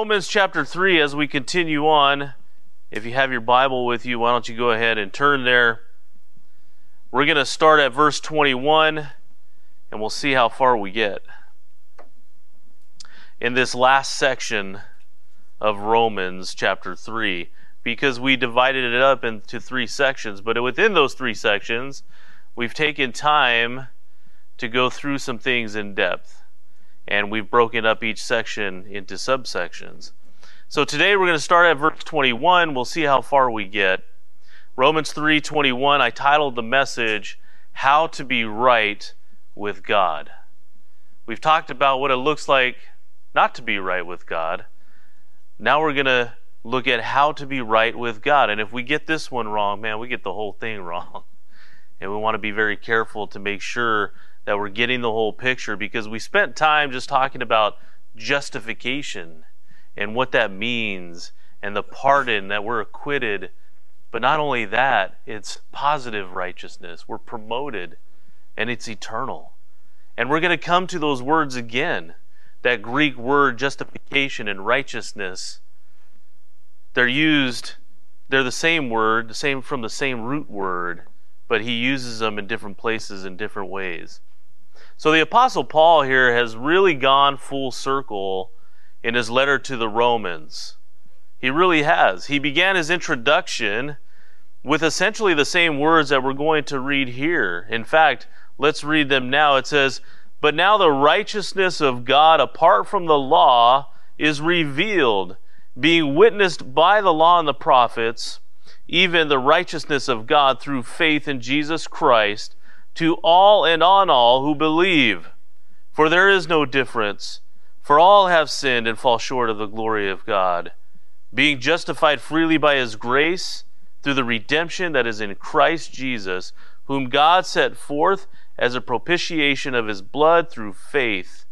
Romans chapter 3, as we continue on, if you have your Bible with you, why don't you go ahead and turn there? We're going to start at verse 21, and we'll see how far we get. In this last section of Romans chapter 3, because we divided it up into three sections, but within those three sections, we've taken time to go through some things in depth and we've broken up each section into subsections. So today we're going to start at verse 21. We'll see how far we get. Romans 3:21 I titled the message How to be right with God. We've talked about what it looks like not to be right with God. Now we're going to look at how to be right with God. And if we get this one wrong, man, we get the whole thing wrong. And we want to be very careful to make sure that we're getting the whole picture because we spent time just talking about justification and what that means and the pardon that we're acquitted. But not only that, it's positive righteousness. We're promoted and it's eternal. And we're going to come to those words again. That Greek word justification and righteousness, they're used, they're the same word, the same from the same root word, but he uses them in different places in different ways. So the Apostle Paul here has really gone full circle in his letter to the Romans. He really has. He began his introduction with essentially the same words that we're going to read here. In fact, let's read them now. It says, But now the righteousness of God apart from the law is revealed, being witnessed by the law and the prophets, even the righteousness of God through faith in Jesus Christ to all and on all who believe. For there is no difference, for all have sinned and fall short of the glory of God, being justified freely by his grace through the redemption that is in Christ Jesus, whom God set forth as a propitiation of his blood through faith,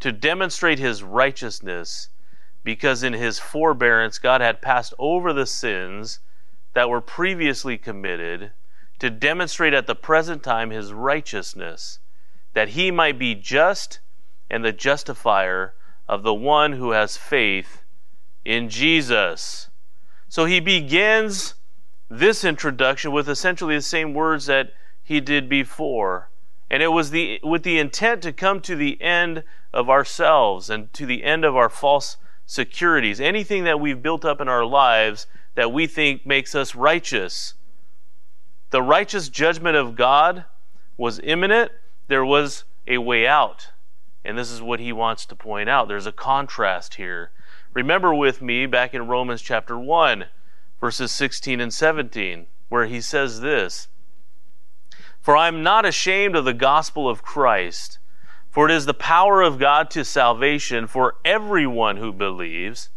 to demonstrate his righteousness, because in his forbearance God had passed over the sins that were previously committed to demonstrate at the present time his righteousness, that he might be just and the justifier of the one who has faith in Jesus. So he begins this introduction with essentially the same words that he did before. And it was the, with the intent to come to the end of ourselves and to the end of our false securities. Anything that we've built up in our lives that we think makes us righteous the righteous judgment of God was imminent. There was a way out. And this is what he wants to point out. There's a contrast here. Remember with me back in Romans chapter 1, verses 16 and 17, where he says this For I am not ashamed of the gospel of Christ, for it is the power of God to salvation for everyone who believes,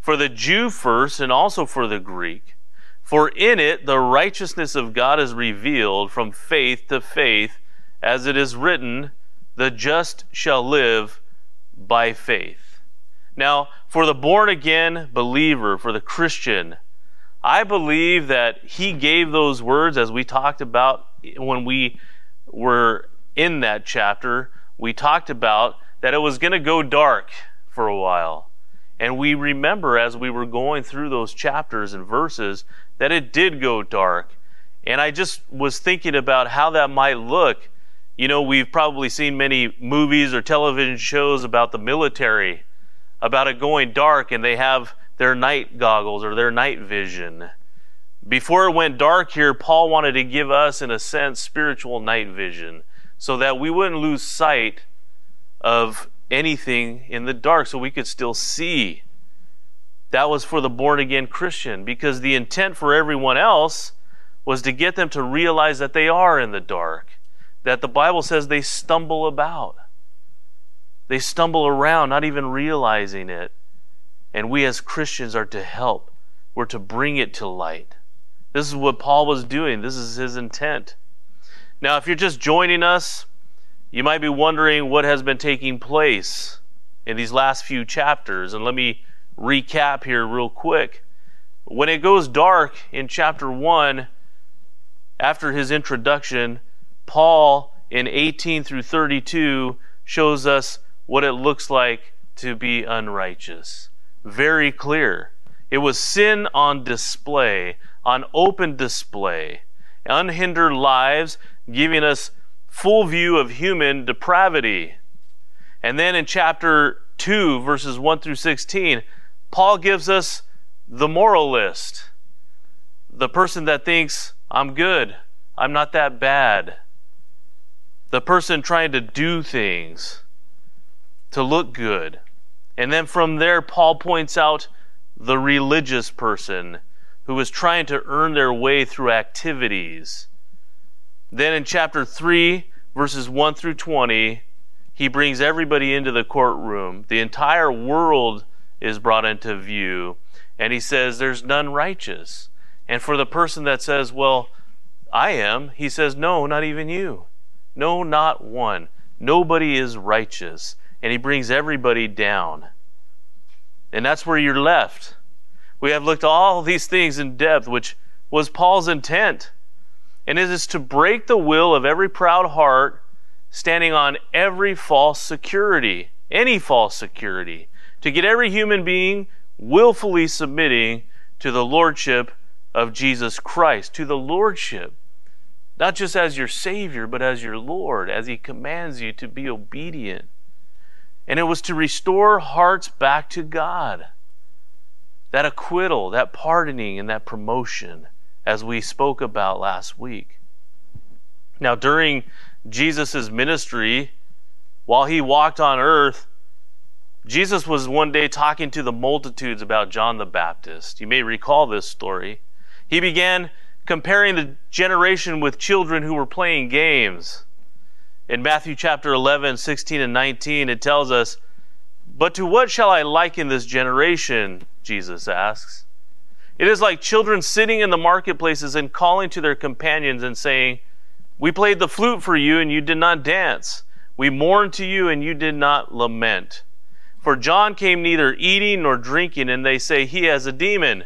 for the Jew first and also for the Greek. For in it the righteousness of God is revealed from faith to faith, as it is written, the just shall live by faith. Now, for the born again believer, for the Christian, I believe that he gave those words as we talked about when we were in that chapter. We talked about that it was going to go dark for a while. And we remember as we were going through those chapters and verses that it did go dark. And I just was thinking about how that might look. You know, we've probably seen many movies or television shows about the military, about it going dark, and they have their night goggles or their night vision. Before it went dark here, Paul wanted to give us, in a sense, spiritual night vision so that we wouldn't lose sight of anything in the dark so we could still see. That was for the born again Christian because the intent for everyone else was to get them to realize that they are in the dark, that the Bible says they stumble about. They stumble around, not even realizing it. And we as Christians are to help. We're to bring it to light. This is what Paul was doing. This is his intent. Now, if you're just joining us, you might be wondering what has been taking place in these last few chapters. And let me recap here real quick. When it goes dark in chapter 1, after his introduction, Paul in 18 through 32 shows us what it looks like to be unrighteous. very clear. It was sin on display, on open display, unhindered lives, giving us full view of human depravity. And then in chapter 2, verses 1 through 16, Paul gives us the moralist, the person that thinks, I'm good, I'm not that bad, the person trying to do things to look good. And then from there, Paul points out the religious person who is trying to earn their way through activities. Then in chapter 3, verses 1 through 20, he brings everybody into the courtroom. The entire world is brought into view. And he says, There's none righteous. And for the person that says, Well, I am, he says, No, not even you. No, not one. Nobody is righteous. And he brings everybody down. And that's where you're left. We have looked at all these things in depth, which was Paul's intent. And it is to break the will of every proud heart, standing on every false security, any false security, to get every human being willfully submitting to the lordship of Jesus Christ, to the lordship, not just as your Savior, but as your Lord, as He commands you to be obedient. And it was to restore hearts back to God. That acquittal, that pardoning, and that promotion, as we spoke about last week. Now, during Jesus' ministry, while he walked on earth, Jesus was one day talking to the multitudes about John the Baptist. You may recall this story. He began comparing the generation with children who were playing games. In Matthew chapter 11, 16, and 19, it tells us, But to what shall I liken this generation? Jesus asks. It is like children sitting in the marketplaces and calling to their companions and saying, We played the flute for you and you did not dance. We mourned to you and you did not lament. For John came neither eating nor drinking, and they say, He has a demon.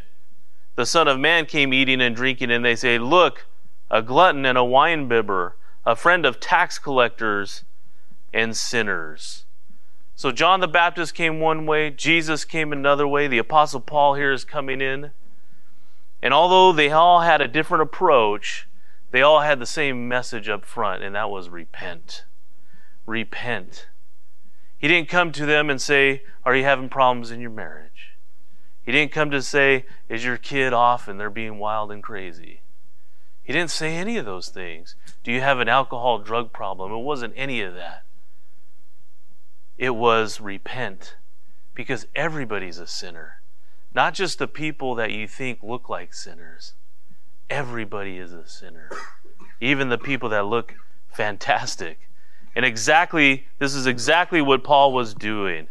The Son of Man came eating and drinking, and they say, Look, a glutton and a winebibber, a friend of tax collectors and sinners. So John the Baptist came one way, Jesus came another way, the Apostle Paul here is coming in. And although they all had a different approach, they all had the same message up front, and that was repent. Repent. He didn't come to them and say, Are you having problems in your marriage? He didn't come to say, Is your kid off and they're being wild and crazy? He didn't say any of those things. Do you have an alcohol drug problem? It wasn't any of that. It was repent because everybody's a sinner. Not just the people that you think look like sinners. Everybody is a sinner. Even the people that look fantastic. And exactly, this is exactly what Paul was doing.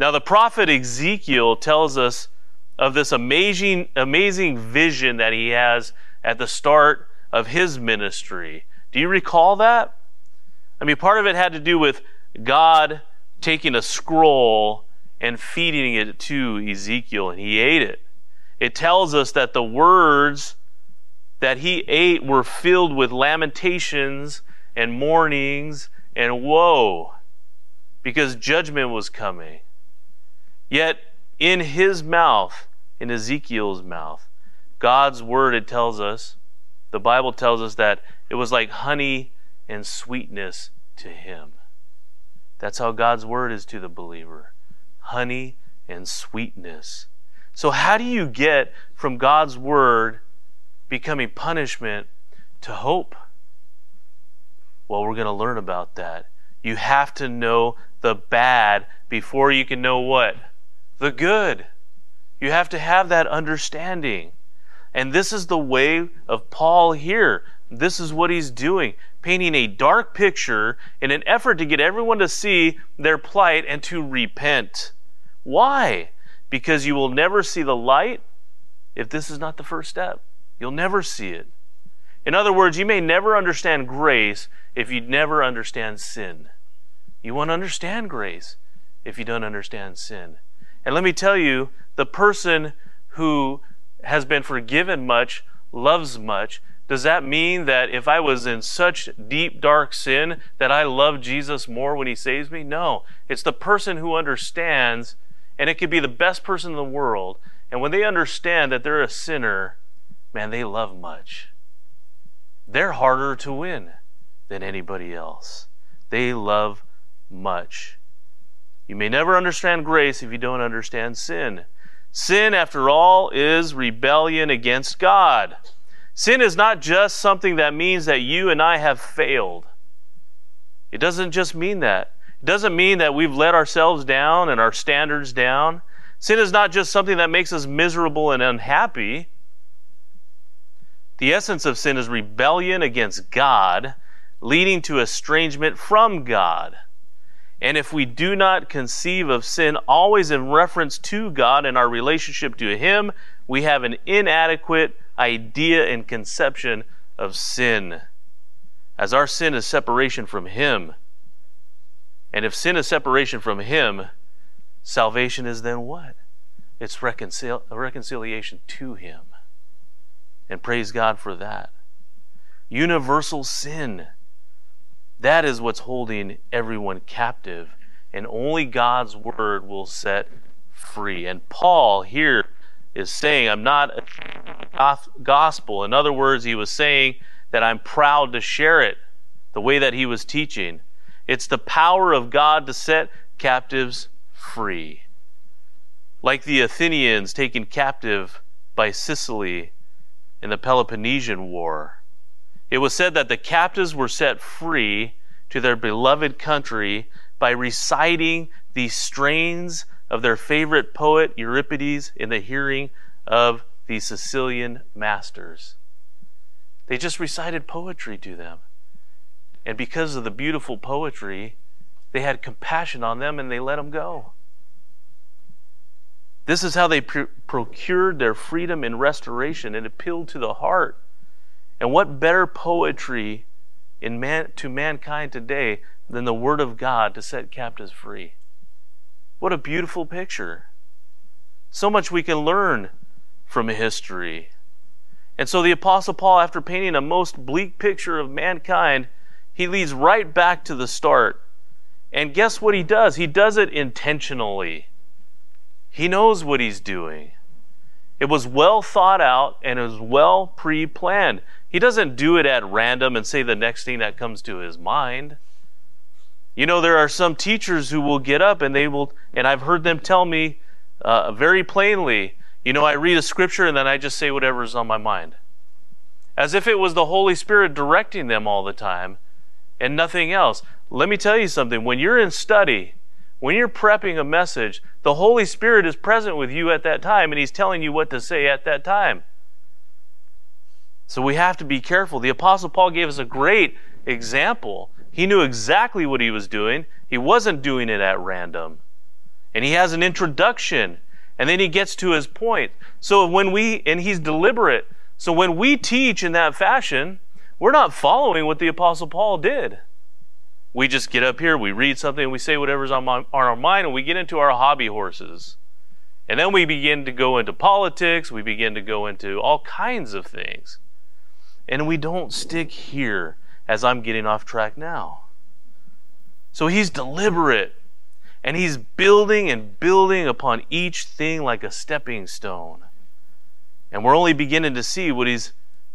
Now, the prophet Ezekiel tells us of this amazing, amazing vision that he has at the start of his ministry. Do you recall that? I mean, part of it had to do with God taking a scroll and feeding it to Ezekiel, and he ate it. It tells us that the words that he ate were filled with lamentations and mournings and woe because judgment was coming. Yet in his mouth, in Ezekiel's mouth, God's word, it tells us, the Bible tells us that it was like honey and sweetness to him. That's how God's word is to the believer honey and sweetness. So, how do you get from God's word becoming punishment to hope? Well, we're going to learn about that. You have to know the bad before you can know what? The good. You have to have that understanding. And this is the way of Paul here. This is what he's doing, painting a dark picture in an effort to get everyone to see their plight and to repent. Why? Because you will never see the light if this is not the first step. You'll never see it. In other words, you may never understand grace if you never understand sin. You won't understand grace if you don't understand sin. And let me tell you, the person who has been forgiven much loves much. Does that mean that if I was in such deep, dark sin, that I love Jesus more when he saves me? No. It's the person who understands And it could be the best person in the world. And when they understand that they're a sinner, man, they love much. They're harder to win than anybody else. They love much. You may never understand grace if you don't understand sin. Sin, after all, is rebellion against God. Sin is not just something that means that you and I have failed. It doesn't just mean that. It doesn't mean that we've let ourselves down and our standards down. Sin is not just something that makes us miserable and unhappy. The essence of sin is rebellion against God, leading to estrangement from God. And if we do not conceive of sin always in reference to God and our relationship to Him, we have an inadequate idea and conception of sin. As our sin is separation from Him. And if sin is separation from Him, salvation is then what? It's reconcil- reconciliation to Him. And praise God for that. Universal sin. That is what's holding everyone captive. And only God's word will set free. And Paul here is saying, I'm not a gospel. In other words, he was saying that I'm proud to share it the way that he was teaching. It's the power of God to set captives free. Like the Athenians taken captive by Sicily in the Peloponnesian War. It was said that the captives were set free to their beloved country by reciting the strains of their favorite poet Euripides in the hearing of the Sicilian masters. They just recited poetry to them. And because of the beautiful poetry, they had compassion on them and they let them go. This is how they pr- procured their freedom and restoration. It appealed to the heart. And what better poetry in man, to mankind today than the Word of God to set captives free? What a beautiful picture. So much we can learn from history. And so the Apostle Paul, after painting a most bleak picture of mankind, he leads right back to the start. And guess what he does? He does it intentionally. He knows what he's doing. It was well thought out and it was well pre planned. He doesn't do it at random and say the next thing that comes to his mind. You know, there are some teachers who will get up and they will, and I've heard them tell me uh, very plainly, you know, I read a scripture and then I just say whatever's on my mind. As if it was the Holy Spirit directing them all the time and nothing else. Let me tell you something. When you're in study, when you're prepping a message, the Holy Spirit is present with you at that time and He's telling you what to say at that time. So we have to be careful. The Apostle Paul gave us a great example he knew exactly what he was doing. He wasn't doing it at random. And he has an introduction, and then he gets to his point. So when we, and he's deliberate. So when we teach in that fashion, we're not following what the Apostle Paul did. We just get up here, we read something, we say whatever's on, my, on our mind, and we get into our hobby horses. And then we begin to go into politics, we begin to go into all kinds of things. And we don't stick here as I'm getting off track now. So he's deliberate and he's building and building upon each thing like a stepping stone. And we're only beginning to see what he's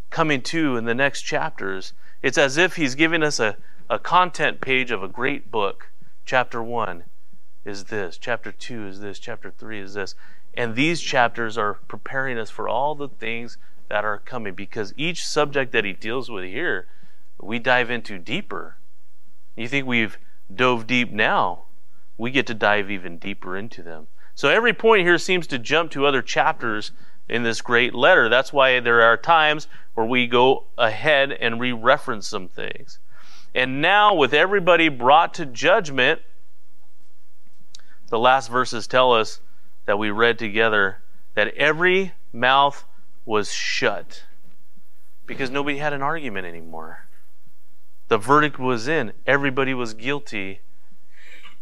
coming to in the next chapters. It's as if he's giving us a, a content page of a great book. Chapter 1 is this, chapter 2 is this, chapter 3 is this. And these chapters are preparing us for all the things that are coming because each subject that he deals with here we dive into deeper. You think we've dove deep now? We get to dive even deeper into them. So every point here seems to jump to other chapters in this great letter. That's why there are times where we go ahead and re reference some things. And now, with everybody brought to judgment, the last verses tell us that we read together that every mouth was shut because nobody had an argument anymore. The verdict was in. Everybody was guilty.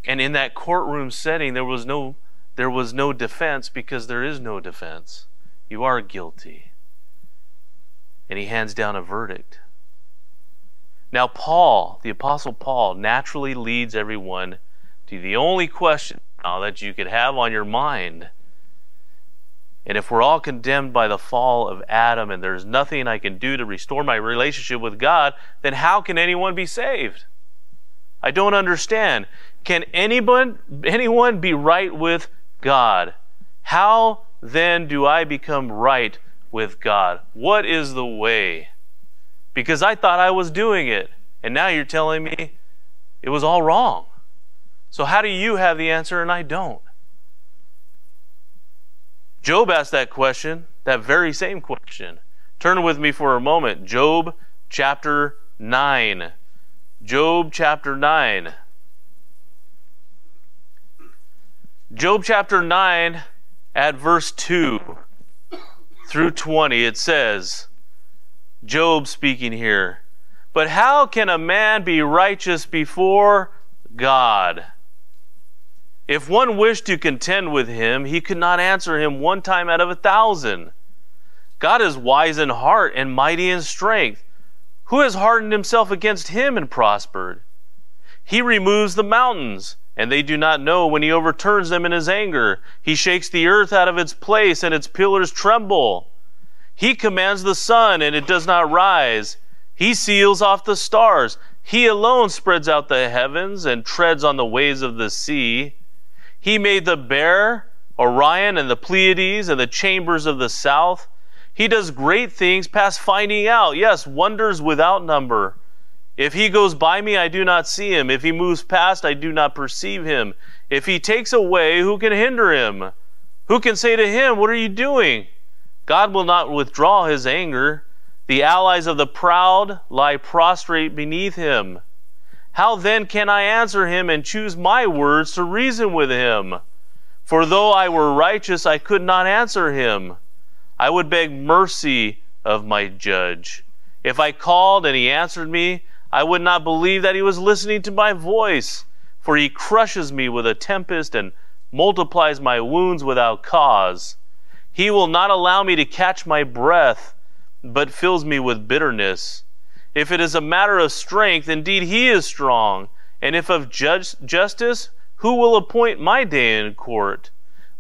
And in that courtroom setting, there was no there was no defense because there is no defense. You are guilty. And he hands down a verdict. Now, Paul, the Apostle Paul, naturally leads everyone to the only question now that you could have on your mind. And if we're all condemned by the fall of Adam and there's nothing I can do to restore my relationship with God, then how can anyone be saved? I don't understand. Can anyone anyone be right with God? How then do I become right with God? What is the way? Because I thought I was doing it, and now you're telling me it was all wrong. So how do you have the answer and I don't? Job asked that question, that very same question. Turn with me for a moment. Job chapter 9. Job chapter 9. Job chapter 9 at verse 2 through 20, it says, Job speaking here, but how can a man be righteous before God? If one wished to contend with him, he could not answer him one time out of a thousand. God is wise in heart and mighty in strength. Who has hardened himself against him and prospered? He removes the mountains and they do not know when he overturns them in his anger. He shakes the earth out of its place, and its pillars tremble. He commands the sun, and it does not rise. He seals off the stars. He alone spreads out the heavens and treads on the waves of the sea. He made the bear, Orion, and the Pleiades, and the chambers of the south. He does great things past finding out. Yes, wonders without number. If he goes by me, I do not see him. If he moves past, I do not perceive him. If he takes away, who can hinder him? Who can say to him, What are you doing? God will not withdraw his anger. The allies of the proud lie prostrate beneath him. How then can I answer him and choose my words to reason with him? For though I were righteous, I could not answer him. I would beg mercy of my judge. If I called and he answered me, I would not believe that he was listening to my voice, for he crushes me with a tempest and multiplies my wounds without cause. He will not allow me to catch my breath, but fills me with bitterness. If it is a matter of strength, indeed he is strong. And if of justice, who will appoint my day in court?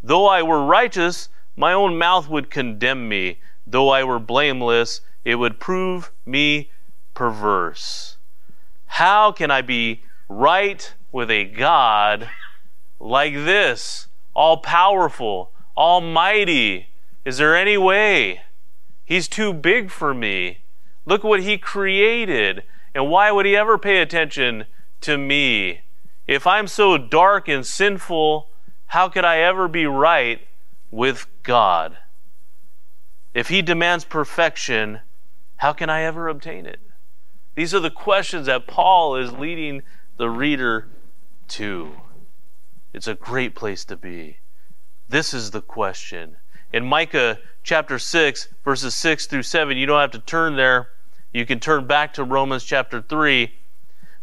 Though I were righteous, my own mouth would condemn me. Though I were blameless, it would prove me perverse. How can I be right with a God like this, all powerful, almighty? Is there any way? He's too big for me. Look what he created. And why would he ever pay attention to me? If I'm so dark and sinful, how could I ever be right with God? If he demands perfection, how can I ever obtain it? These are the questions that Paul is leading the reader to. It's a great place to be. This is the question. In Micah chapter 6, verses 6 through 7, you don't have to turn there. You can turn back to Romans chapter 3.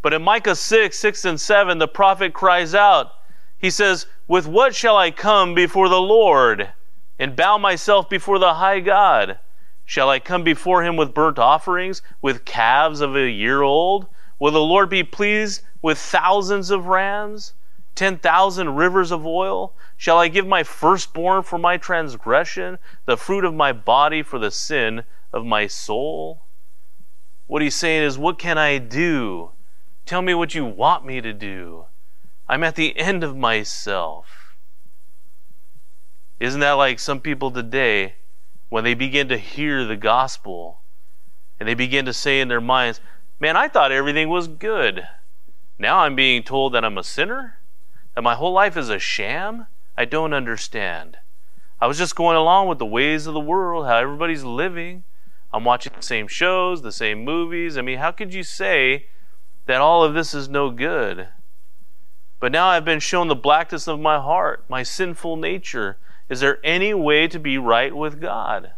But in Micah 6, 6 and 7, the prophet cries out. He says, With what shall I come before the Lord and bow myself before the high God? Shall I come before him with burnt offerings, with calves of a year old? Will the Lord be pleased with thousands of rams, ten thousand rivers of oil? Shall I give my firstborn for my transgression, the fruit of my body for the sin of my soul? What he's saying is, What can I do? Tell me what you want me to do. I'm at the end of myself. Isn't that like some people today? when they begin to hear the gospel and they begin to say in their minds, Man, I thought everything was good. Now I'm being told that I'm a sinner? That my whole life is a sham? I don't understand. I was just going along with the ways of the world, how everybody's living. I'm watching the same shows, the same movies. I mean, how could you say that all of this is no good? But now I've been shown the blackness of my heart, my sinful nature, is there any way to be right with God?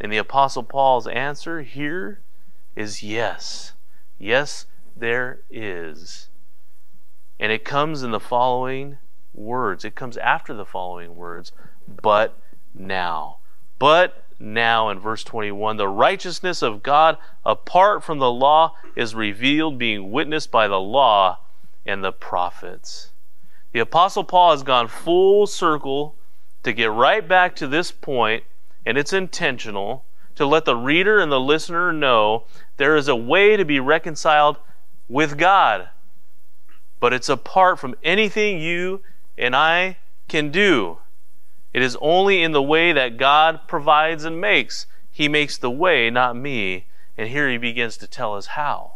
And the Apostle Paul's answer here is yes. Yes, there is. And it comes in the following words. It comes after the following words. But now. But now, in verse 21, the righteousness of God apart from the law is revealed, being witnessed by the law and the prophets. The Apostle Paul has gone full circle to get right back to this point, and it's intentional to let the reader and the listener know there is a way to be reconciled with God. But it's apart from anything you and I can do. It is only in the way that God provides and makes. He makes the way, not me. And here he begins to tell us how.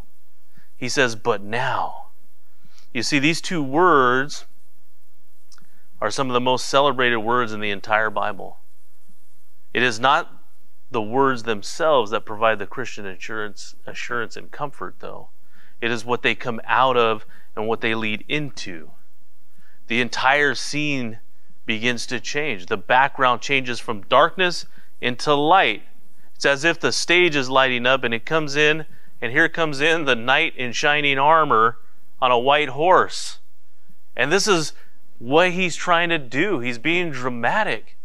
He says, But now. You see, these two words are some of the most celebrated words in the entire Bible. It is not the words themselves that provide the Christian assurance, assurance and comfort, though. It is what they come out of and what they lead into. The entire scene begins to change. The background changes from darkness into light. It's as if the stage is lighting up and it comes in, and here comes in the knight in shining armor on a white horse. And this is what he's trying to do. He's being dramatic.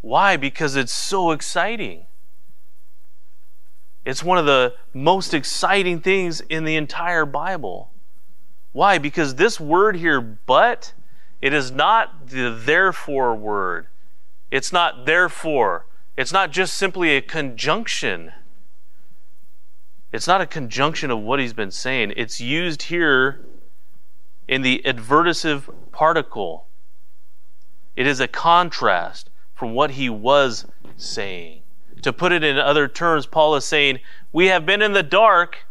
Why? Because it's so exciting. It's one of the most exciting things in the entire Bible. Why? Because this word here, but, it is not the therefore word. It's not therefore. It's not just simply a conjunction. It's not a conjunction of what he's been saying. It's used here in the adversative particle. It is a contrast from what he was saying. To put it in other terms, Paul is saying, We have been in the dark,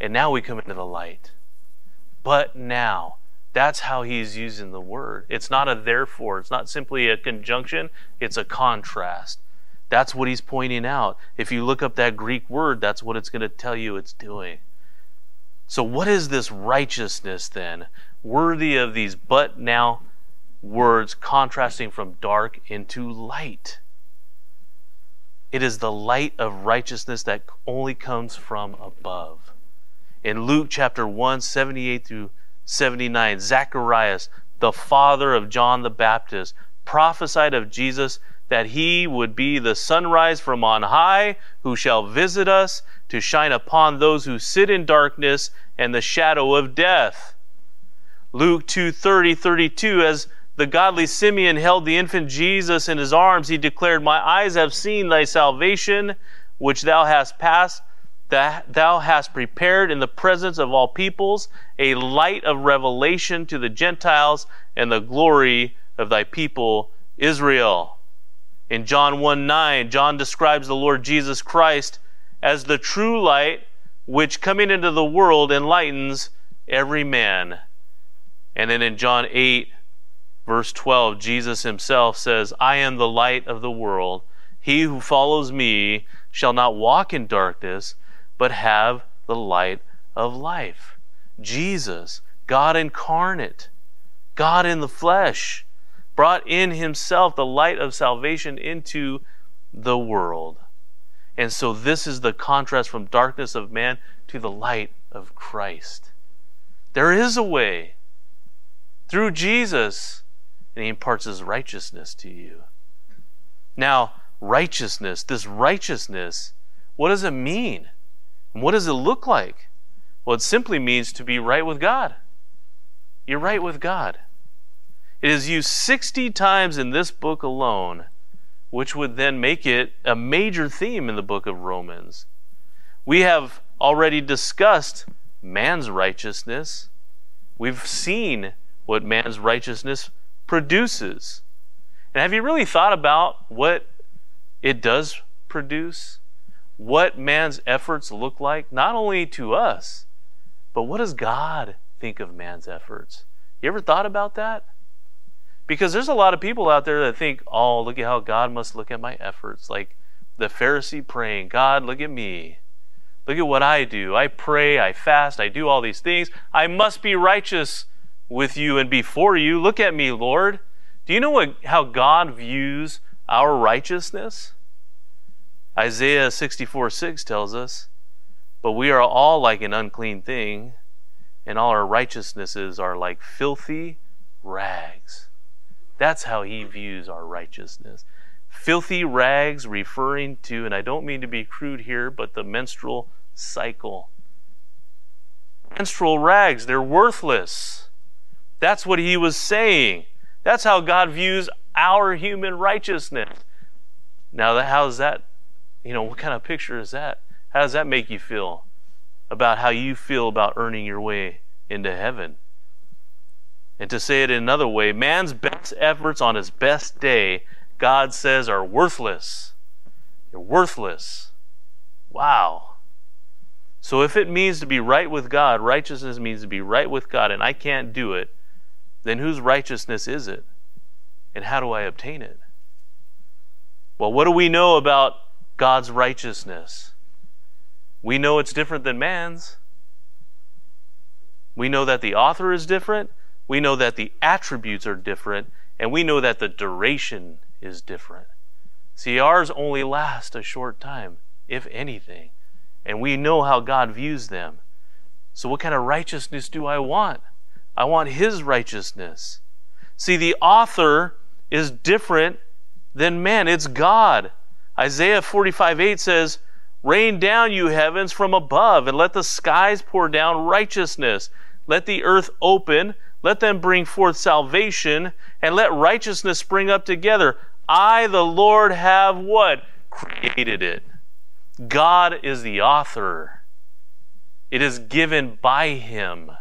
and now we come into the light. But now, that's how he's using the word. It's not a therefore, it's not simply a conjunction, it's a contrast. That's what he's pointing out. If you look up that Greek word, that's what it's going to tell you it's doing. So, what is this righteousness then? Worthy of these but now words contrasting from dark into light. It is the light of righteousness that only comes from above. In Luke chapter 1, 78 through 79, Zacharias, the father of John the Baptist, prophesied of Jesus that he would be the sunrise from on high, who shall visit us to shine upon those who sit in darkness and the shadow of death. Luke 2 30, 32, as the godly Simeon held the infant Jesus in his arms, he declared, My eyes have seen thy salvation, which thou hast passed, that thou hast prepared in the presence of all peoples, a light of revelation to the Gentiles, and the glory of thy people Israel. In John 1 9, John describes the Lord Jesus Christ as the true light, which coming into the world enlightens every man. And then in John 8, Verse 12, Jesus himself says, I am the light of the world. He who follows me shall not walk in darkness, but have the light of life. Jesus, God incarnate, God in the flesh, brought in himself the light of salvation into the world. And so this is the contrast from darkness of man to the light of Christ. There is a way through Jesus and he imparts his righteousness to you. Now, righteousness, this righteousness, what does it mean? And what does it look like? Well, it simply means to be right with God. You're right with God. It is used 60 times in this book alone, which would then make it a major theme in the book of Romans. We have already discussed man's righteousness. We've seen what man's righteousness produces. And have you really thought about what it does produce? What man's efforts look like, not only to us, but what does God think of man's efforts? You ever thought about that? Because there's a lot of people out there that think, oh, look at how God must look at my efforts. Like the Pharisee praying, God, look at me. Look at what I do. I pray, I fast, I do all these things. I must be righteous with you and before you. Look at me, Lord. Do you know what, how God views our righteousness? Isaiah 64 6 tells us, But we are all like an unclean thing, and all our righteousnesses are like filthy rags. That's how he views our righteousness. Filthy rags, referring to, and I don't mean to be crude here, but the menstrual cycle. Menstrual rags, they're worthless. That's what he was saying. That's how God views our human righteousness. Now, how is that? You know, what kind of picture is that? How does that make you feel about how you feel about earning your way into heaven? And to say it in another way, man's best efforts on his best day, God says, are worthless. You're worthless. Wow. So if it means to be right with God, righteousness means to be right with God, and I can't do it, then whose righteousness is it? And how do I obtain it? Well, what do we know about God's righteousness? We know it's different than man's. We know that the author is different. We know that the attributes are different. And we know that the duration is different. See, ours only last a short time, if anything. And we know how God views them. So, what kind of righteousness do I want? I want His righteousness. See, the author is different than man, it's God. Isaiah 45 8 says, Rain down, you heavens, from above, and let the skies pour down righteousness. Let the earth open, let them bring forth salvation, and let righteousness spring up together. I, the Lord, have what? Created it. God is the author. It is given by Him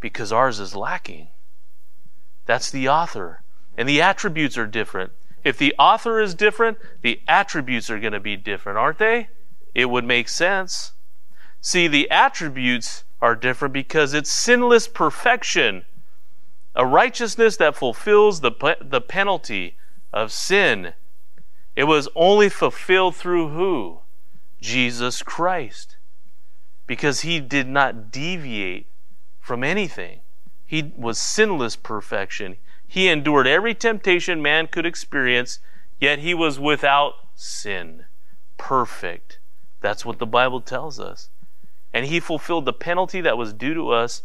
because ours is lacking. That's the author. And the attributes are different. If the author is different, the attributes are going to be different, aren't they? It would make sense. See, the attributes are different because it's sinless perfection, a righteousness that fulfills the, the penalty of sin. It was only fulfilled through who? Jesus Christ. Because he did not deviate from anything. He was sinless perfection. He endured every temptation man could experience, yet he was without sin. Perfect. That's what the Bible tells us. And he fulfilled the penalty that was due to us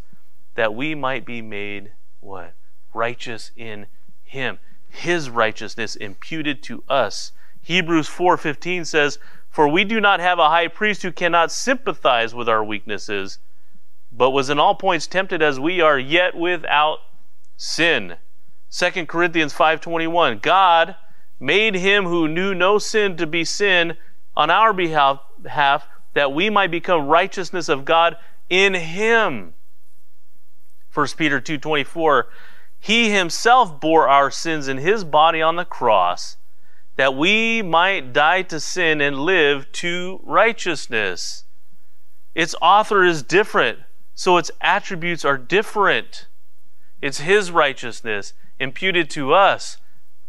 that we might be made what? Righteous in him. His righteousness imputed to us. Hebrews 4:15 says, "For we do not have a high priest who cannot sympathize with our weaknesses, but was in all points tempted as we are, yet without sin. 2 Corinthians 5:21 God made him who knew no sin to be sin on our behalf, that we might become righteousness of God in him. 1 Peter 2:24 He himself bore our sins in his body on the cross that we might die to sin and live to righteousness. Its author is different so its attributes are different. It's His righteousness imputed to us,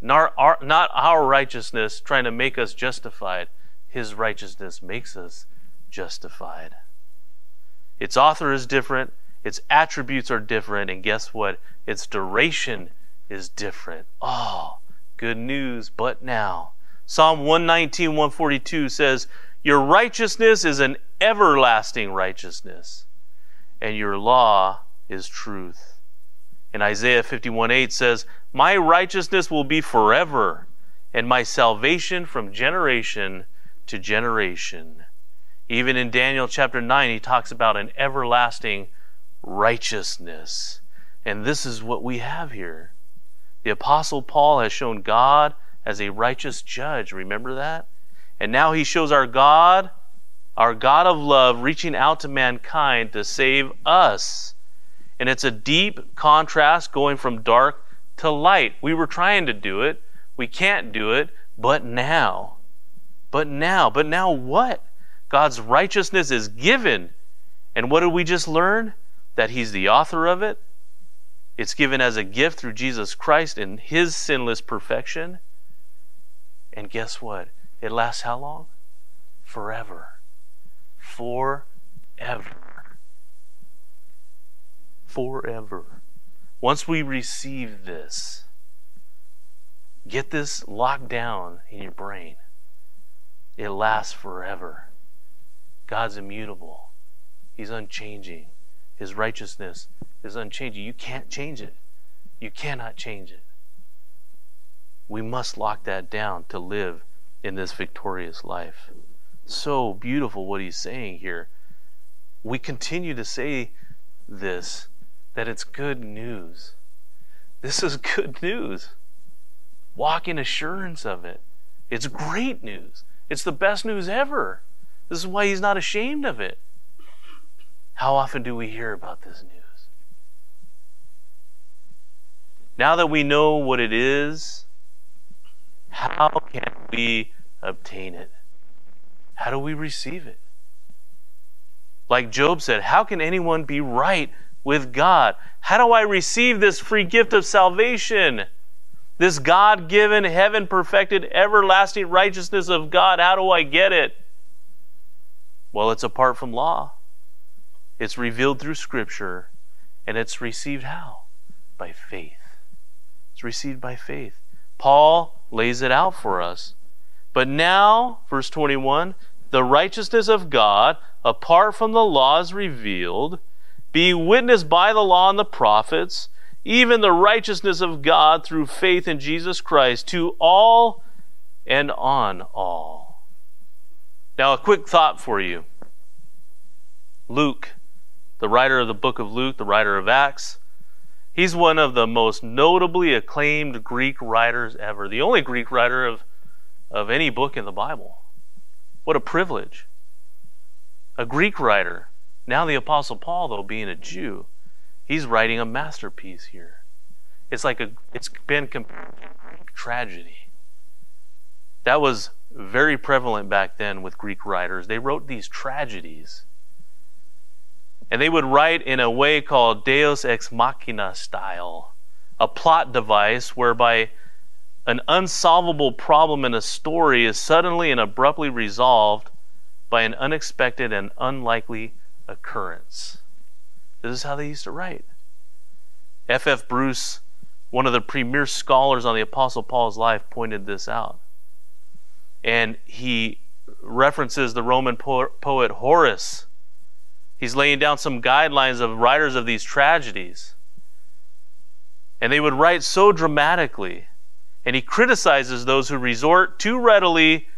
not our, not our righteousness trying to make us justified. His righteousness makes us justified. Its author is different, its attributes are different, and guess what? Its duration is different. Oh, good news, but now. Psalm 119, 142 says, Your righteousness is an everlasting righteousness and your law is truth. And Isaiah 51 8 says, My righteousness will be forever, and my salvation from generation to generation. Even in Daniel chapter 9, he talks about an everlasting righteousness. And this is what we have here. The Apostle Paul has shown God as a righteous judge. Remember that? And now he shows our God our God of love reaching out to mankind to save us. And it's a deep contrast going from dark to light. We were trying to do it, we can't do it, but now. But now, but now what? God's righteousness is given. And what did we just learn? That He's the author of it. It's given as a gift through Jesus Christ in His sinless perfection. And guess what? It lasts how long? Forever forever. Forever. Once we receive this, get this locked down in your brain. It lasts forever. God's immutable. He's unchanging. His righteousness is unchanging. You can't change it. You cannot change it. We must lock that down to live in this victorious life so beautiful what he's saying here. We continue to say this that it's good news. This is good news. Walk in assurance of it. It's great news. It's the best news ever. This is why he's not ashamed of it. How often do we hear about this news? Now that we know what it is, how can we obtain it? How do we receive it? Like Job said, how can anyone be right with God? How do I receive this free gift of salvation? This God given, heaven perfected, everlasting righteousness of God. How do I get it? Well, it's apart from law. It's revealed through Scripture, and it's received how? By faith. It's received by faith. Paul lays it out for us. But now, verse 21, the righteousness of God, apart from the law, is revealed, being witnessed by the law and the prophets, even the righteousness of God through faith in Jesus Christ to all and on all. Now, a quick thought for you. Luke, the writer of the book of Luke, the writer of Acts, he's one of the most notably acclaimed Greek writers ever, the only Greek writer of, of any book in the Bible. What a privilege. A Greek writer. Now, the Apostle Paul, though, being a Jew, he's writing a masterpiece here. It's like a, it's been tragedy. That was very prevalent back then with Greek writers. They wrote these tragedies. And they would write in a way called Deus ex machina style, a plot device whereby an unsolvable problem in a story is suddenly and abruptly resolved by an unexpected and unlikely occurrence. This is how they used to write. F. F. Bruce, one of the premier scholars on the Apostle Paul's life, pointed this out. And he references the Roman poet Horace. He's laying down some guidelines of writers of these tragedies. And they would write so dramatically and he criticizes those who resort too readily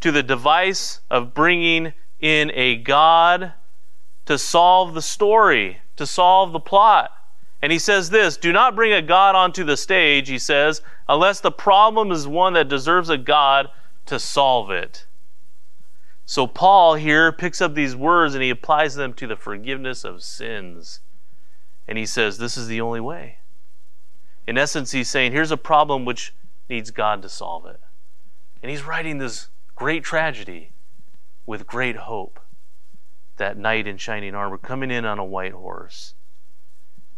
to the device of bringing in a God to solve the story, to solve the plot. And he says this Do not bring a God onto the stage, he says, unless the problem is one that deserves a God to solve it. So Paul here picks up these words and he applies them to the forgiveness of sins. And he says, This is the only way. In essence, he's saying, here's a problem which needs God to solve it. And he's writing this great tragedy with great hope. That knight in shining armor coming in on a white horse.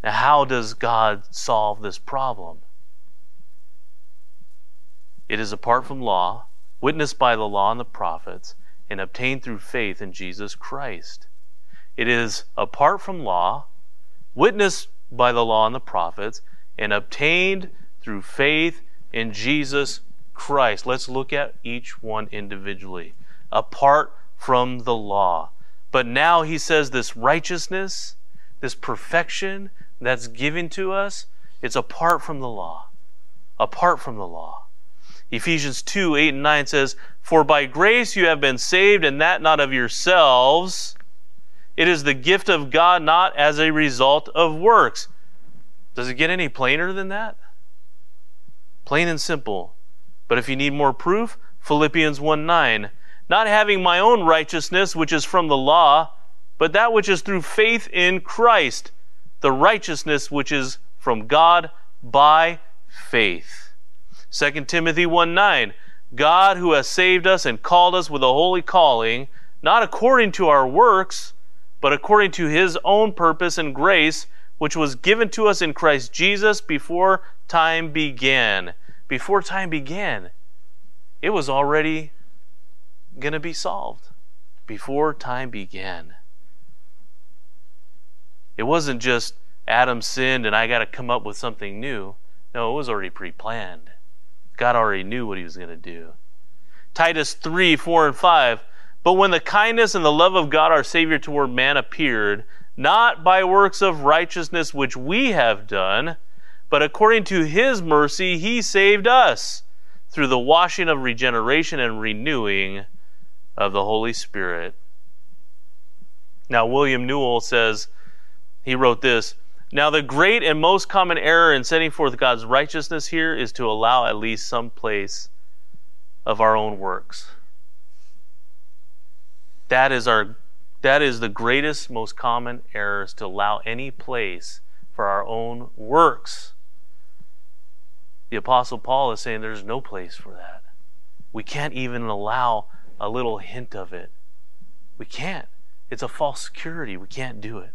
Now, how does God solve this problem? It is apart from law, witnessed by the law and the prophets, and obtained through faith in Jesus Christ. It is apart from law, witnessed by the law and the prophets, and obtained through faith in Jesus Christ. Let's look at each one individually, apart from the law. But now he says this righteousness, this perfection that's given to us, it's apart from the law. Apart from the law. Ephesians 2 8 and 9 says, For by grace you have been saved, and that not of yourselves. It is the gift of God, not as a result of works. Does it get any plainer than that? Plain and simple. But if you need more proof, Philippians 1 9. Not having my own righteousness, which is from the law, but that which is through faith in Christ, the righteousness which is from God by faith. 2 Timothy 1 9. God who has saved us and called us with a holy calling, not according to our works, but according to his own purpose and grace which was given to us in Christ Jesus before time began. Before time began, it was already going to be solved. Before time began. It wasn't just Adam sinned and I got to come up with something new. No, it was already pre planned. God already knew what he was going to do. Titus 3 4 and 5. But when the kindness and the love of God our Savior toward man appeared, not by works of righteousness which we have done, but according to his mercy he saved us through the washing of regeneration and renewing of the Holy Spirit. Now, William Newell says, he wrote this Now, the great and most common error in setting forth God's righteousness here is to allow at least some place of our own works. That is our that is the greatest, most common error is to allow any place for our own works. The Apostle Paul is saying there's no place for that. We can't even allow a little hint of it. We can't. It's a false security. We can't do it.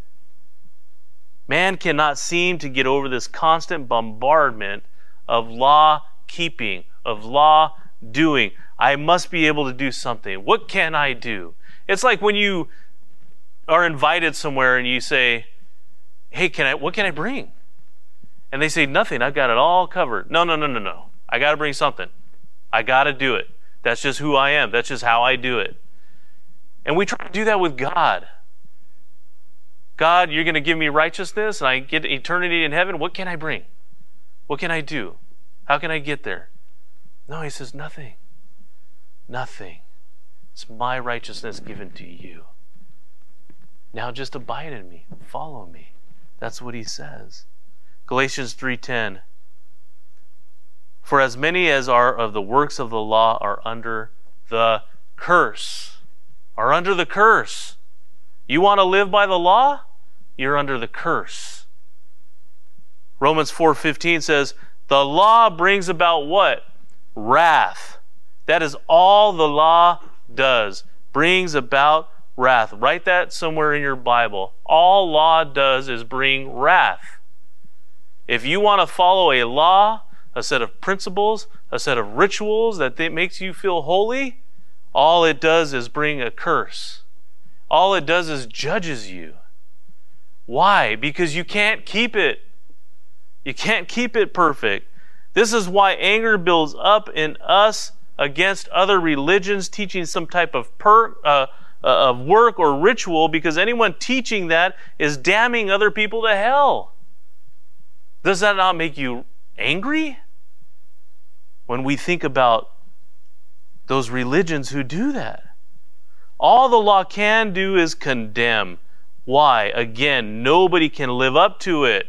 Man cannot seem to get over this constant bombardment of law keeping, of law doing. I must be able to do something. What can I do? It's like when you are invited somewhere and you say, "Hey, can I what can I bring?" And they say, "Nothing. I've got it all covered." No, no, no, no, no. I got to bring something. I got to do it. That's just who I am. That's just how I do it. And we try to do that with God. God, you're going to give me righteousness and I get eternity in heaven. What can I bring? What can I do? How can I get there? No, he says, nothing. Nothing. It's my righteousness given to you. Now just abide in me. Follow me. That's what he says. Galatians 3:10 for as many as are of the works of the law are under the curse. Are under the curse. You want to live by the law? You're under the curse. Romans 4:15 says, "The law brings about what? Wrath." That is all the law does. Brings about wrath. Write that somewhere in your Bible. All law does is bring wrath. If you want to follow a law a set of principles, a set of rituals that makes you feel holy, all it does is bring a curse. All it does is judges you. Why? Because you can't keep it. You can't keep it perfect. This is why anger builds up in us against other religions teaching some type of per, uh, uh, of work or ritual because anyone teaching that is damning other people to hell. Does that not make you angry? When we think about those religions who do that. All the law can do is condemn. Why? Again, nobody can live up to it.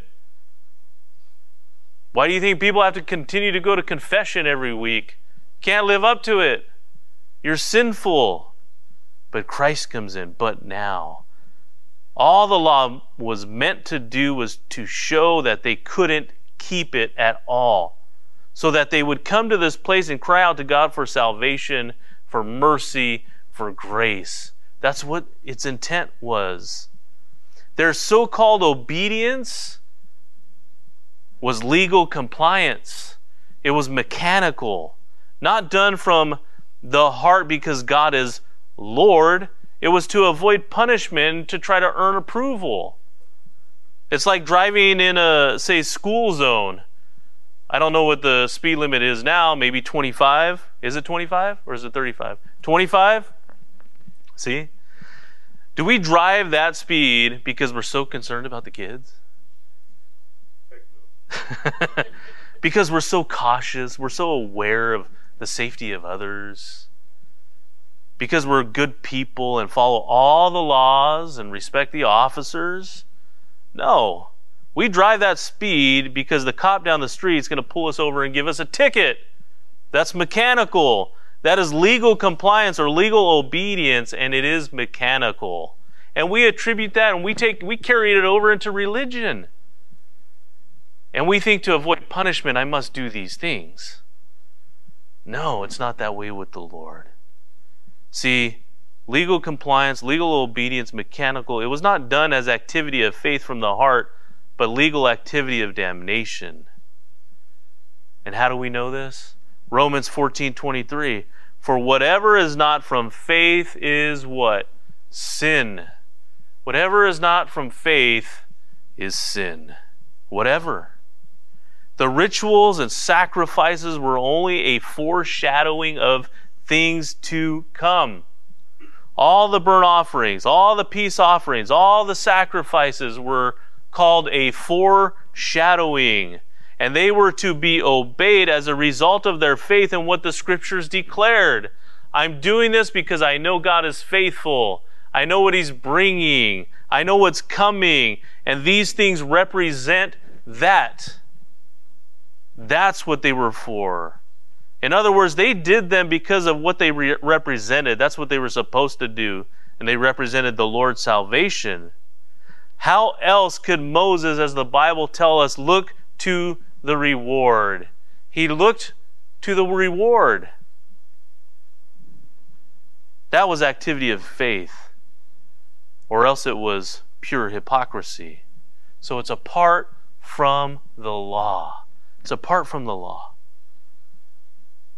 Why do you think people have to continue to go to confession every week? Can't live up to it. You're sinful. But Christ comes in. But now, all the law was meant to do was to show that they couldn't keep it at all so that they would come to this place and cry out to God for salvation, for mercy, for grace. That's what its intent was. Their so called obedience was legal compliance, it was mechanical, not done from the heart because God is Lord. It was to avoid punishment to try to earn approval. It's like driving in a, say, school zone I don't know what the speed limit is now, maybe 25. Is it 25 or is it 35? 25? See? Do we drive that speed because we're so concerned about the kids? because we're so cautious, we're so aware of the safety of others. Because we're good people and follow all the laws and respect the officers? No. We drive that speed because the cop down the street is going to pull us over and give us a ticket. That's mechanical. That is legal compliance or legal obedience, and it is mechanical. And we attribute that and we take we carry it over into religion. And we think to avoid punishment, I must do these things. No, it's not that way with the Lord. See, legal compliance, legal obedience, mechanical, it was not done as activity of faith from the heart but legal activity of damnation. And how do we know this? Romans 14:23 For whatever is not from faith is what? Sin. Whatever is not from faith is sin. Whatever. The rituals and sacrifices were only a foreshadowing of things to come. All the burnt offerings, all the peace offerings, all the sacrifices were called a foreshadowing. And they were to be obeyed as a result of their faith in what the scriptures declared. I'm doing this because I know God is faithful. I know what He's bringing. I know what's coming. And these things represent that. That's what they were for. In other words, they did them because of what they re- represented. That's what they were supposed to do. And they represented the Lord's salvation. How else could Moses, as the Bible tells us, look to the reward? He looked to the reward. That was activity of faith, or else it was pure hypocrisy. So it's apart from the law. It's apart from the law.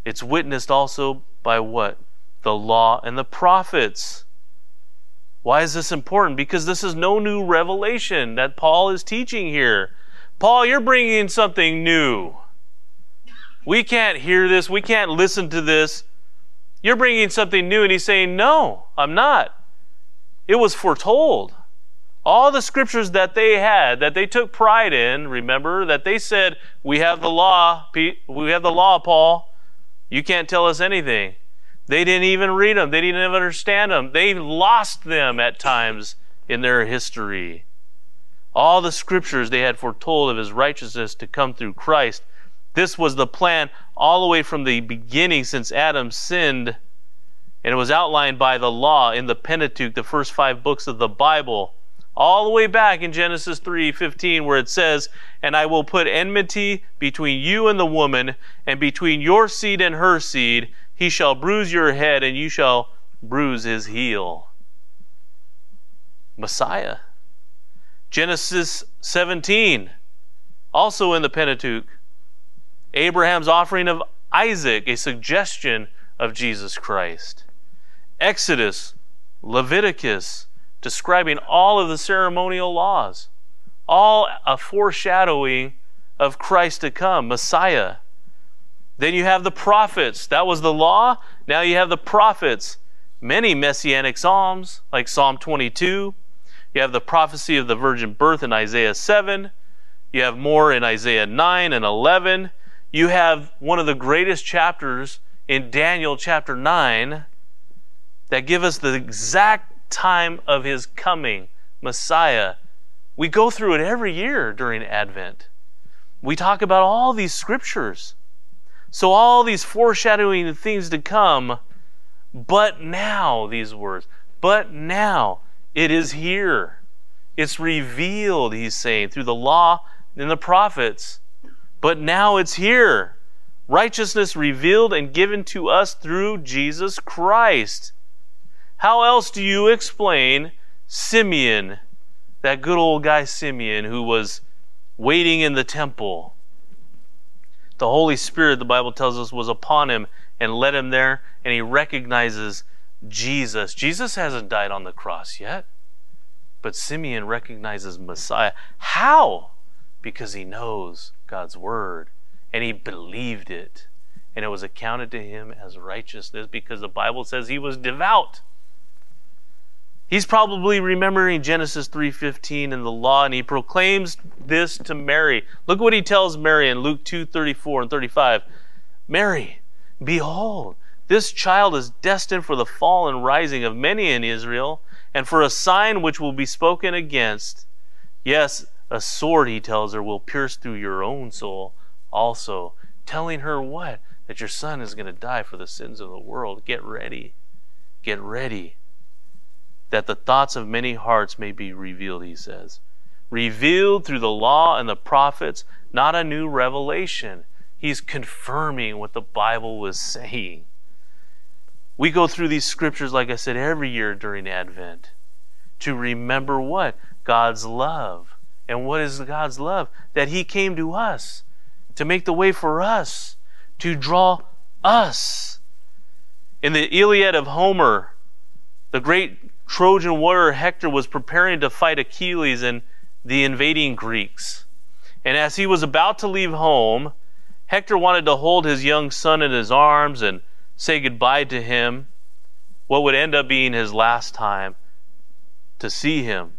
It's witnessed also by what? The law and the prophets. Why is this important? Because this is no new revelation that Paul is teaching here. Paul, you're bringing something new. We can't hear this. We can't listen to this. You're bringing something new. And he's saying, No, I'm not. It was foretold. All the scriptures that they had, that they took pride in, remember, that they said, We have the law, we have the law, Paul. You can't tell us anything. They didn't even read them, they didn't even understand them. They lost them at times in their history. All the scriptures they had foretold of his righteousness to come through Christ. This was the plan all the way from the beginning since Adam sinned. And it was outlined by the law in the Pentateuch, the first five books of the Bible all the way back in Genesis 3:15 where it says, "And I will put enmity between you and the woman, and between your seed and her seed; he shall bruise your head and you shall bruise his heel." Messiah. Genesis 17, also in the Pentateuch. Abraham's offering of Isaac, a suggestion of Jesus Christ. Exodus, Leviticus, describing all of the ceremonial laws, all a foreshadowing of Christ to come, Messiah. Then you have the prophets. That was the law. Now you have the prophets. Many messianic psalms, like Psalm 22. You have the prophecy of the virgin birth in Isaiah 7. You have more in Isaiah 9 and 11. You have one of the greatest chapters in Daniel chapter 9 that give us the exact time of his coming, Messiah. We go through it every year during Advent. We talk about all these scriptures. So, all these foreshadowing things to come, but now, these words, but now it is here. It's revealed, he's saying, through the law and the prophets. But now it's here. Righteousness revealed and given to us through Jesus Christ. How else do you explain Simeon, that good old guy Simeon who was waiting in the temple? The Holy Spirit, the Bible tells us, was upon him and led him there, and he recognizes Jesus. Jesus hasn't died on the cross yet, but Simeon recognizes Messiah. How? Because he knows God's word and he believed it, and it was accounted to him as righteousness because the Bible says he was devout. He's probably remembering Genesis 3:15 and the law and he proclaims this to Mary. Look what he tells Mary in Luke 2:34 and 35. Mary, behold, this child is destined for the fall and rising of many in Israel and for a sign which will be spoken against. Yes, a sword, he tells her, will pierce through your own soul also, telling her what? That your son is going to die for the sins of the world. Get ready. Get ready that the thoughts of many hearts may be revealed, he says. Revealed through the law and the prophets, not a new revelation. He's confirming what the Bible was saying. We go through these scriptures, like I said, every year during Advent to remember what? God's love. And what is God's love? That He came to us to make the way for us, to draw us. In the Iliad of Homer, the great Trojan warrior Hector was preparing to fight Achilles and the invading Greeks. And as he was about to leave home, Hector wanted to hold his young son in his arms and say goodbye to him, what would end up being his last time to see him.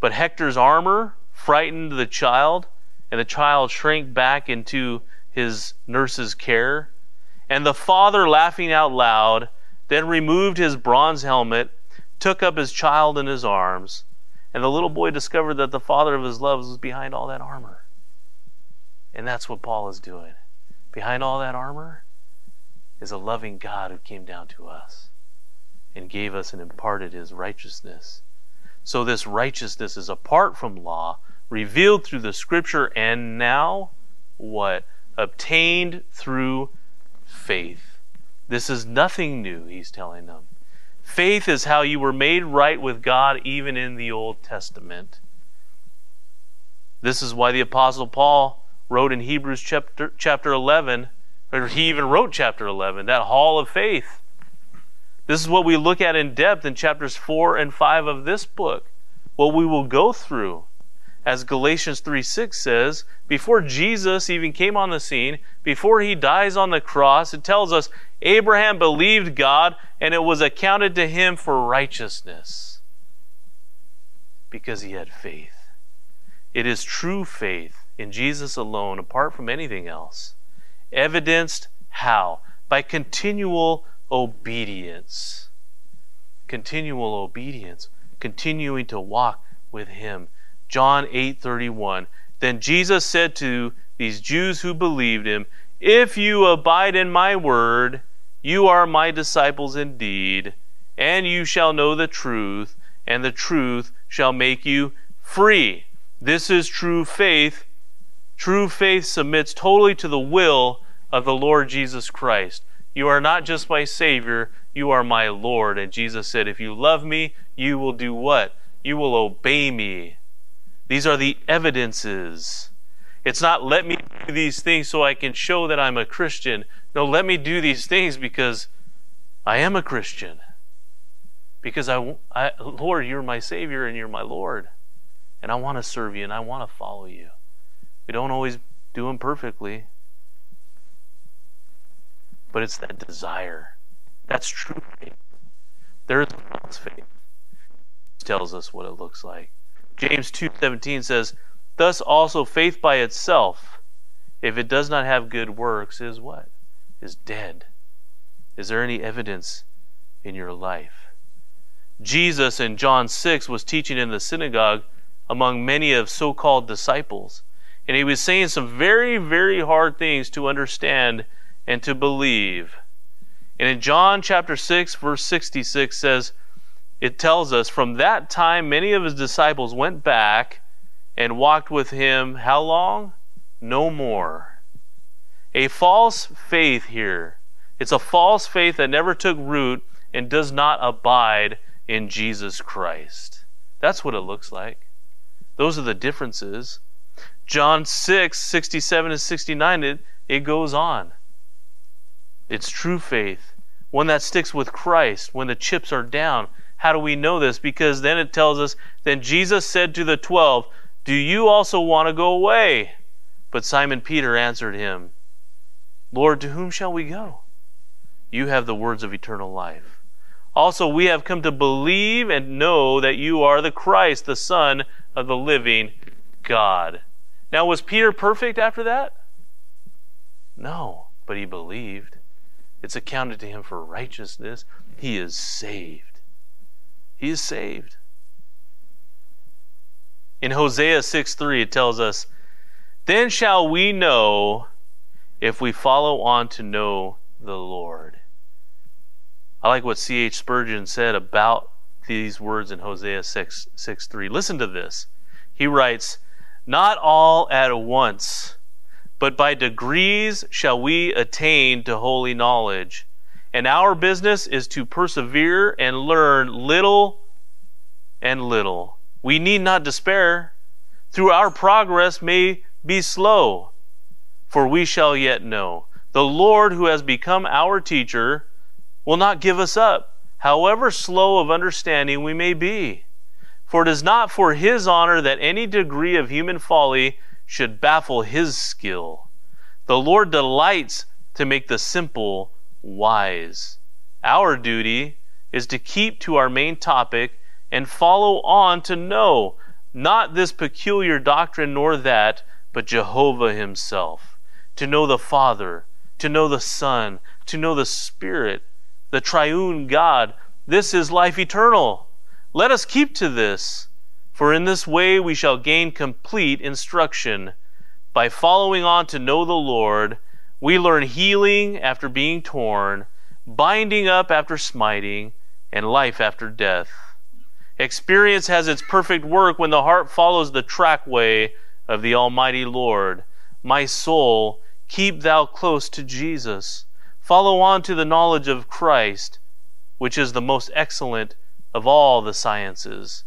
But Hector's armor frightened the child, and the child shrank back into his nurse's care. And the father, laughing out loud, then removed his bronze helmet took up his child in his arms, And the little boy discovered that the father of his loves was behind all that armor. And that's what Paul is doing. Behind all that armor is a loving God who came down to us and gave us and imparted his righteousness. So this righteousness is apart from law, revealed through the scripture, and now what? Obtained through faith. This is nothing new, he's telling them. Faith is how you were made right with God even in the Old Testament. This is why the Apostle Paul wrote in Hebrews chapter, chapter 11, or he even wrote chapter 11, that hall of faith. This is what we look at in depth in chapters 4 and 5 of this book. What we will go through. As Galatians 3 6 says, before Jesus even came on the scene, before he dies on the cross, it tells us Abraham believed God and it was accounted to him for righteousness because he had faith. It is true faith in Jesus alone, apart from anything else. Evidenced how? By continual obedience. Continual obedience. Continuing to walk with Him. John 8:31. Then Jesus said to these Jews who believed him, If you abide in my word, you are my disciples indeed, and you shall know the truth, and the truth shall make you free. This is true faith. True faith submits totally to the will of the Lord Jesus Christ. You are not just my Savior, you are my Lord. And Jesus said, If you love me, you will do what? You will obey me. These are the evidences. It's not let me do these things so I can show that I'm a Christian. No, let me do these things because I am a Christian. Because I, I Lord, you're my Savior and you're my Lord. And I want to serve you and I want to follow you. We don't always do them perfectly. But it's that desire. That's true faith. There is false faith. It tells us what it looks like. James 2:17 says, "Thus also faith by itself, if it does not have good works, is what? Is dead." Is there any evidence in your life? Jesus in John 6 was teaching in the synagogue among many of so-called disciples. And he was saying some very, very hard things to understand and to believe. And in John chapter 6, verse 66 says, it tells us from that time many of his disciples went back and walked with him how long? No more. A false faith here. It's a false faith that never took root and does not abide in Jesus Christ. That's what it looks like. Those are the differences. John 6, 67 and 69, it, it goes on. It's true faith, one that sticks with Christ when the chips are down, how do we know this? Because then it tells us, Then Jesus said to the twelve, Do you also want to go away? But Simon Peter answered him, Lord, to whom shall we go? You have the words of eternal life. Also, we have come to believe and know that you are the Christ, the Son of the living God. Now, was Peter perfect after that? No, but he believed. It's accounted to him for righteousness. He is saved. He is saved. In Hosea 6 3, it tells us, Then shall we know if we follow on to know the Lord. I like what C.H. Spurgeon said about these words in Hosea 6, 6 3. Listen to this. He writes, Not all at once, but by degrees shall we attain to holy knowledge and our business is to persevere and learn little and little. We need not despair. Through our progress may be slow, for we shall yet know. The Lord, who has become our teacher, will not give us up, however slow of understanding we may be. For it is not for his honor that any degree of human folly should baffle his skill. The Lord delights to make the simple wise. Our duty is to keep to our main topic and follow on to know not this peculiar doctrine nor that, but Jehovah Himself. To know the Father, to know the Son, to know the Spirit, the triune God. This is life eternal. Let us keep to this. For in this way we shall gain complete instruction. By following on to know the Lord, we learn healing after being torn, binding up after smiting, and life after death. Experience has its perfect work when the heart follows the trackway of the Almighty Lord. My soul, keep thou close to Jesus. Follow on to the knowledge of Christ, which is the most excellent of all the sciences.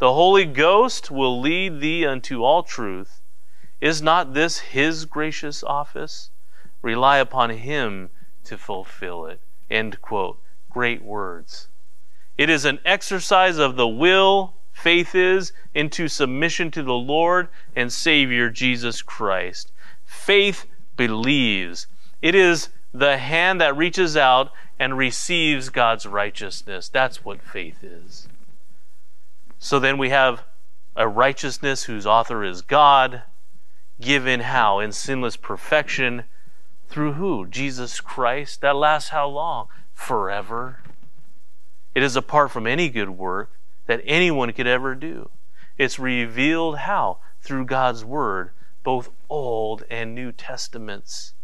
The Holy Ghost will lead thee unto all truth. Is not this his gracious office? Rely upon him to fulfill it. End quote. Great words. It is an exercise of the will, faith is, into submission to the Lord and Savior Jesus Christ. Faith believes. It is the hand that reaches out and receives God's righteousness. That's what faith is. So then we have a righteousness whose author is God, given how? In sinless perfection. Through who? Jesus Christ. That lasts how long? Forever. It is apart from any good work that anyone could ever do. It's revealed how? Through God's Word, both Old and New Testaments.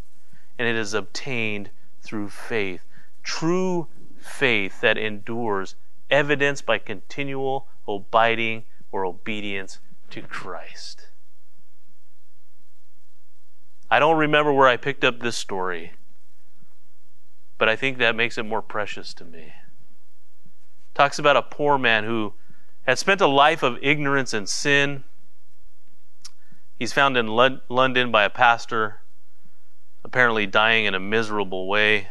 And it is obtained through faith. True faith that endures, evidenced by continual abiding or obedience to Christ. I don't remember where I picked up this story, but I think that makes it more precious to me talks about a poor man who had spent a life of ignorance and sin. He's found in London by a pastor, apparently dying in a miserable way.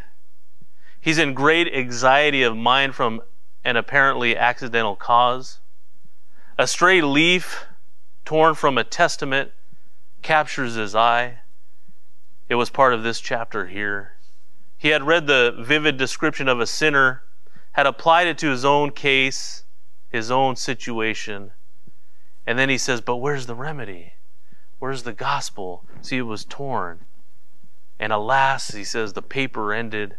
He's in great anxiety of mind from an apparently accidental cause. A stray leaf torn from a testament captures his eye. It was part of this chapter here. He had read the vivid description of a sinner had applied it to his own case, his own situation. And then he says, But where's the remedy? Where's the gospel? See, it was torn. And alas, he says, the paper ended.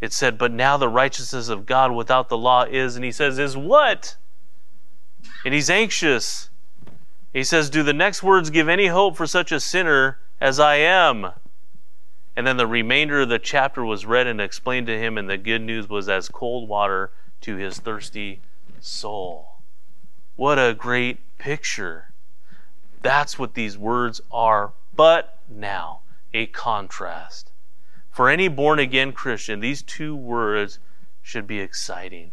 It said, But now the righteousness of God without the law is, and he says, Is what? And he's anxious. He says, Do the next words give any hope for such a sinner as I am? And then the remainder of the chapter was read and explained to him, and the good news was as cold water to his thirsty soul. What a great picture. That's what these words are. But now, a contrast. For any born again Christian, these two words should be exciting.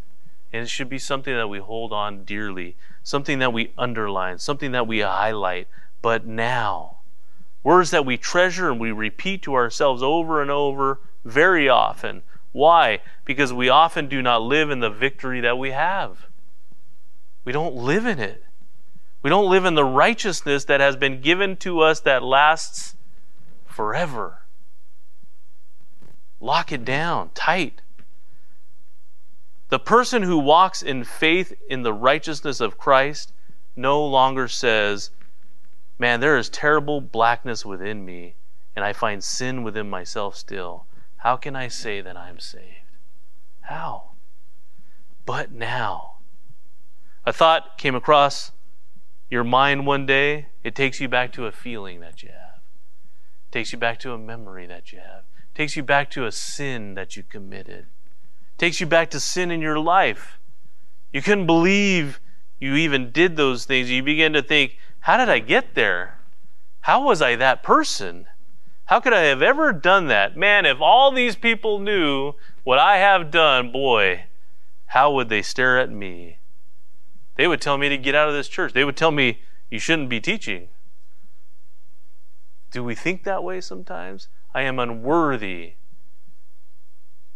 And it should be something that we hold on dearly, something that we underline, something that we highlight. But now, Words that we treasure and we repeat to ourselves over and over very often. Why? Because we often do not live in the victory that we have. We don't live in it. We don't live in the righteousness that has been given to us that lasts forever. Lock it down tight. The person who walks in faith in the righteousness of Christ no longer says, Man, there is terrible blackness within me, and I find sin within myself still. How can I say that I am saved? How? But now. A thought came across your mind one day. It takes you back to a feeling that you have, it takes you back to a memory that you have, it takes you back to a sin that you committed, it takes you back to sin in your life. You couldn't believe you even did those things. You begin to think, how did I get there? How was I that person? How could I have ever done that? Man, if all these people knew what I have done, boy, how would they stare at me? They would tell me to get out of this church. They would tell me, you shouldn't be teaching. Do we think that way sometimes? I am unworthy.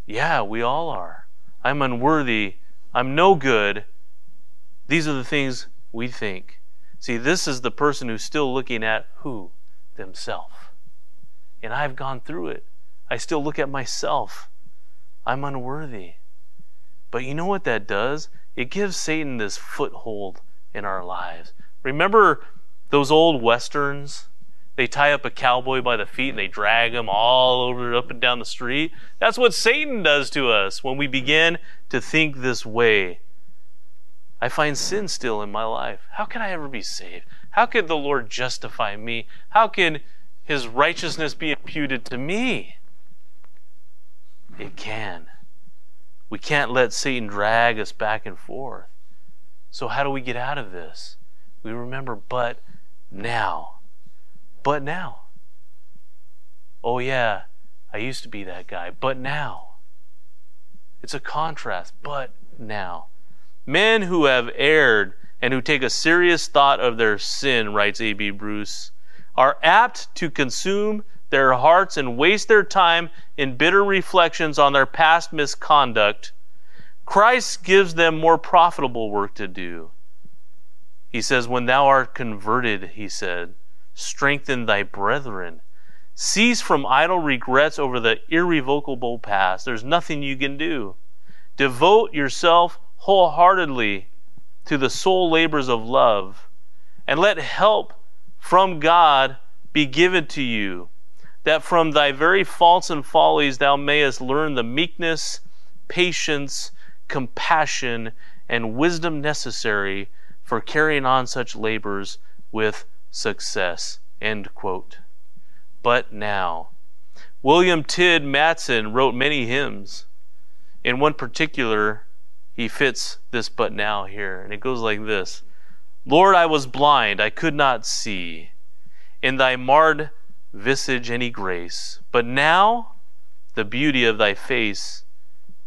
Yeah, we all are. I'm unworthy. I'm no good. These are the things we think. See, this is the person who's still looking at who? Themselves. And I've gone through it. I still look at myself. I'm unworthy. But you know what that does? It gives Satan this foothold in our lives. Remember those old westerns? They tie up a cowboy by the feet and they drag him all over up and down the street. That's what Satan does to us when we begin to think this way. I find sin still in my life. How can I ever be saved? How could the Lord justify me? How can his righteousness be imputed to me? It can. We can't let Satan drag us back and forth. So, how do we get out of this? We remember, but now. But now. Oh, yeah, I used to be that guy, but now. It's a contrast, but now. Men who have erred and who take a serious thought of their sin, writes A.B. Bruce, are apt to consume their hearts and waste their time in bitter reflections on their past misconduct. Christ gives them more profitable work to do. He says, When thou art converted, he said, strengthen thy brethren. Cease from idle regrets over the irrevocable past. There's nothing you can do. Devote yourself wholeheartedly to the soul labors of love, and let help from God be given to you, that from thy very faults and follies thou mayest learn the meekness, patience, compassion, and wisdom necessary for carrying on such labors with success. End quote. But now, William Tidd Matson wrote many hymns. In one particular, he fits this but now here. And it goes like this Lord, I was blind, I could not see. In thy marred visage any grace. But now the beauty of thy face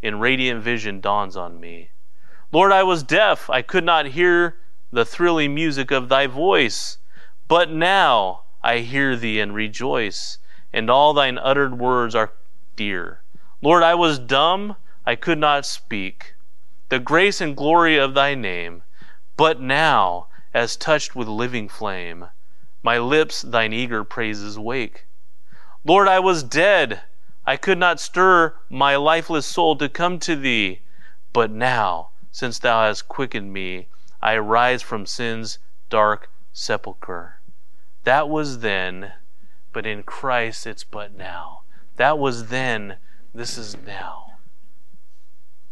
in radiant vision dawns on me. Lord, I was deaf, I could not hear the thrilling music of thy voice. But now I hear thee and rejoice, and all thine uttered words are dear. Lord, I was dumb, I could not speak the grace and glory of thy name. But now, as touched with living flame, my lips thine eager praises wake. Lord, I was dead. I could not stir my lifeless soul to come to thee. But now, since thou hast quickened me, I rise from sin's dark sepulchre. That was then, but in Christ it's but now. That was then, this is now.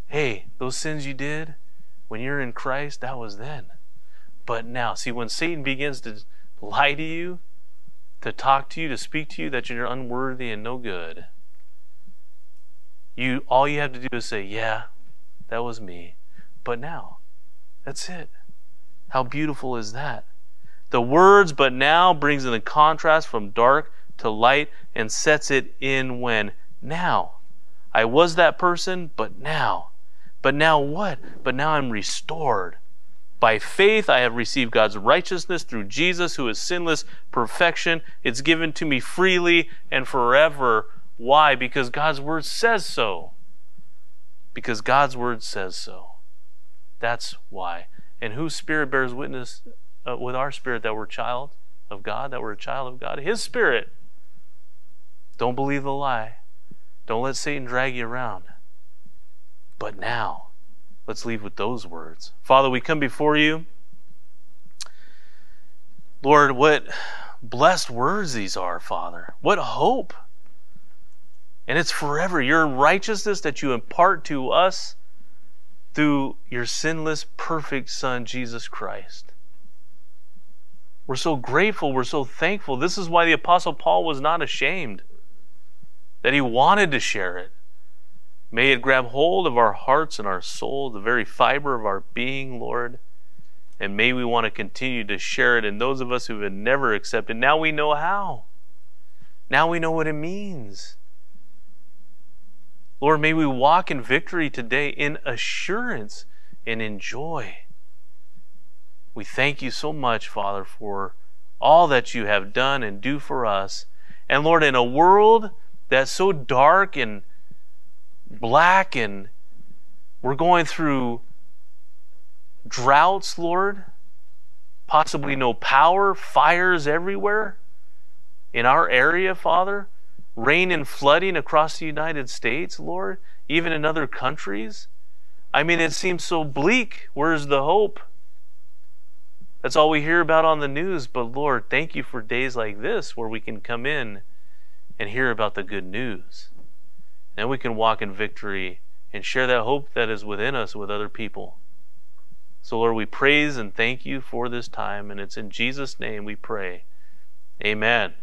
Hey, those sins you did when you're in Christ, that was then. But now, see, when Satan begins to lie to you, to talk to you, to speak to you that you're unworthy and no good, you all you have to do is say, "Yeah, that was me." But now, that's it. How beautiful is that? The words "but now" brings in the contrast from dark to light and sets it in when now. I was that person, but now but now what? But now I'm restored. By faith, I have received God's righteousness through Jesus, who is sinless perfection. It's given to me freely and forever. Why? Because God's word says so. Because God's word says so. That's why. And whose spirit bears witness uh, with our spirit that we're child of God, that we're a child of God? His spirit. Don't believe the lie. Don't let Satan drag you around. But now, let's leave with those words. Father, we come before you. Lord, what blessed words these are, Father. What hope. And it's forever. Your righteousness that you impart to us through your sinless, perfect Son, Jesus Christ. We're so grateful. We're so thankful. This is why the Apostle Paul was not ashamed, that he wanted to share it. May it grab hold of our hearts and our soul, the very fiber of our being, Lord. And may we want to continue to share it. And those of us who have never accepted, now we know how. Now we know what it means. Lord, may we walk in victory today in assurance and in joy. We thank you so much, Father, for all that you have done and do for us. And Lord, in a world that's so dark and black and we're going through droughts, Lord, possibly no power, fires everywhere in our area, Father, rain and flooding across the United States, Lord, even in other countries. I mean, it seems so bleak. Where's the hope? That's all we hear about on the news. But Lord, thank you for days like this where we can come in and hear about the good news. Then we can walk in victory and share that hope that is within us with other people. So, Lord, we praise and thank you for this time, and it's in Jesus' name we pray. Amen.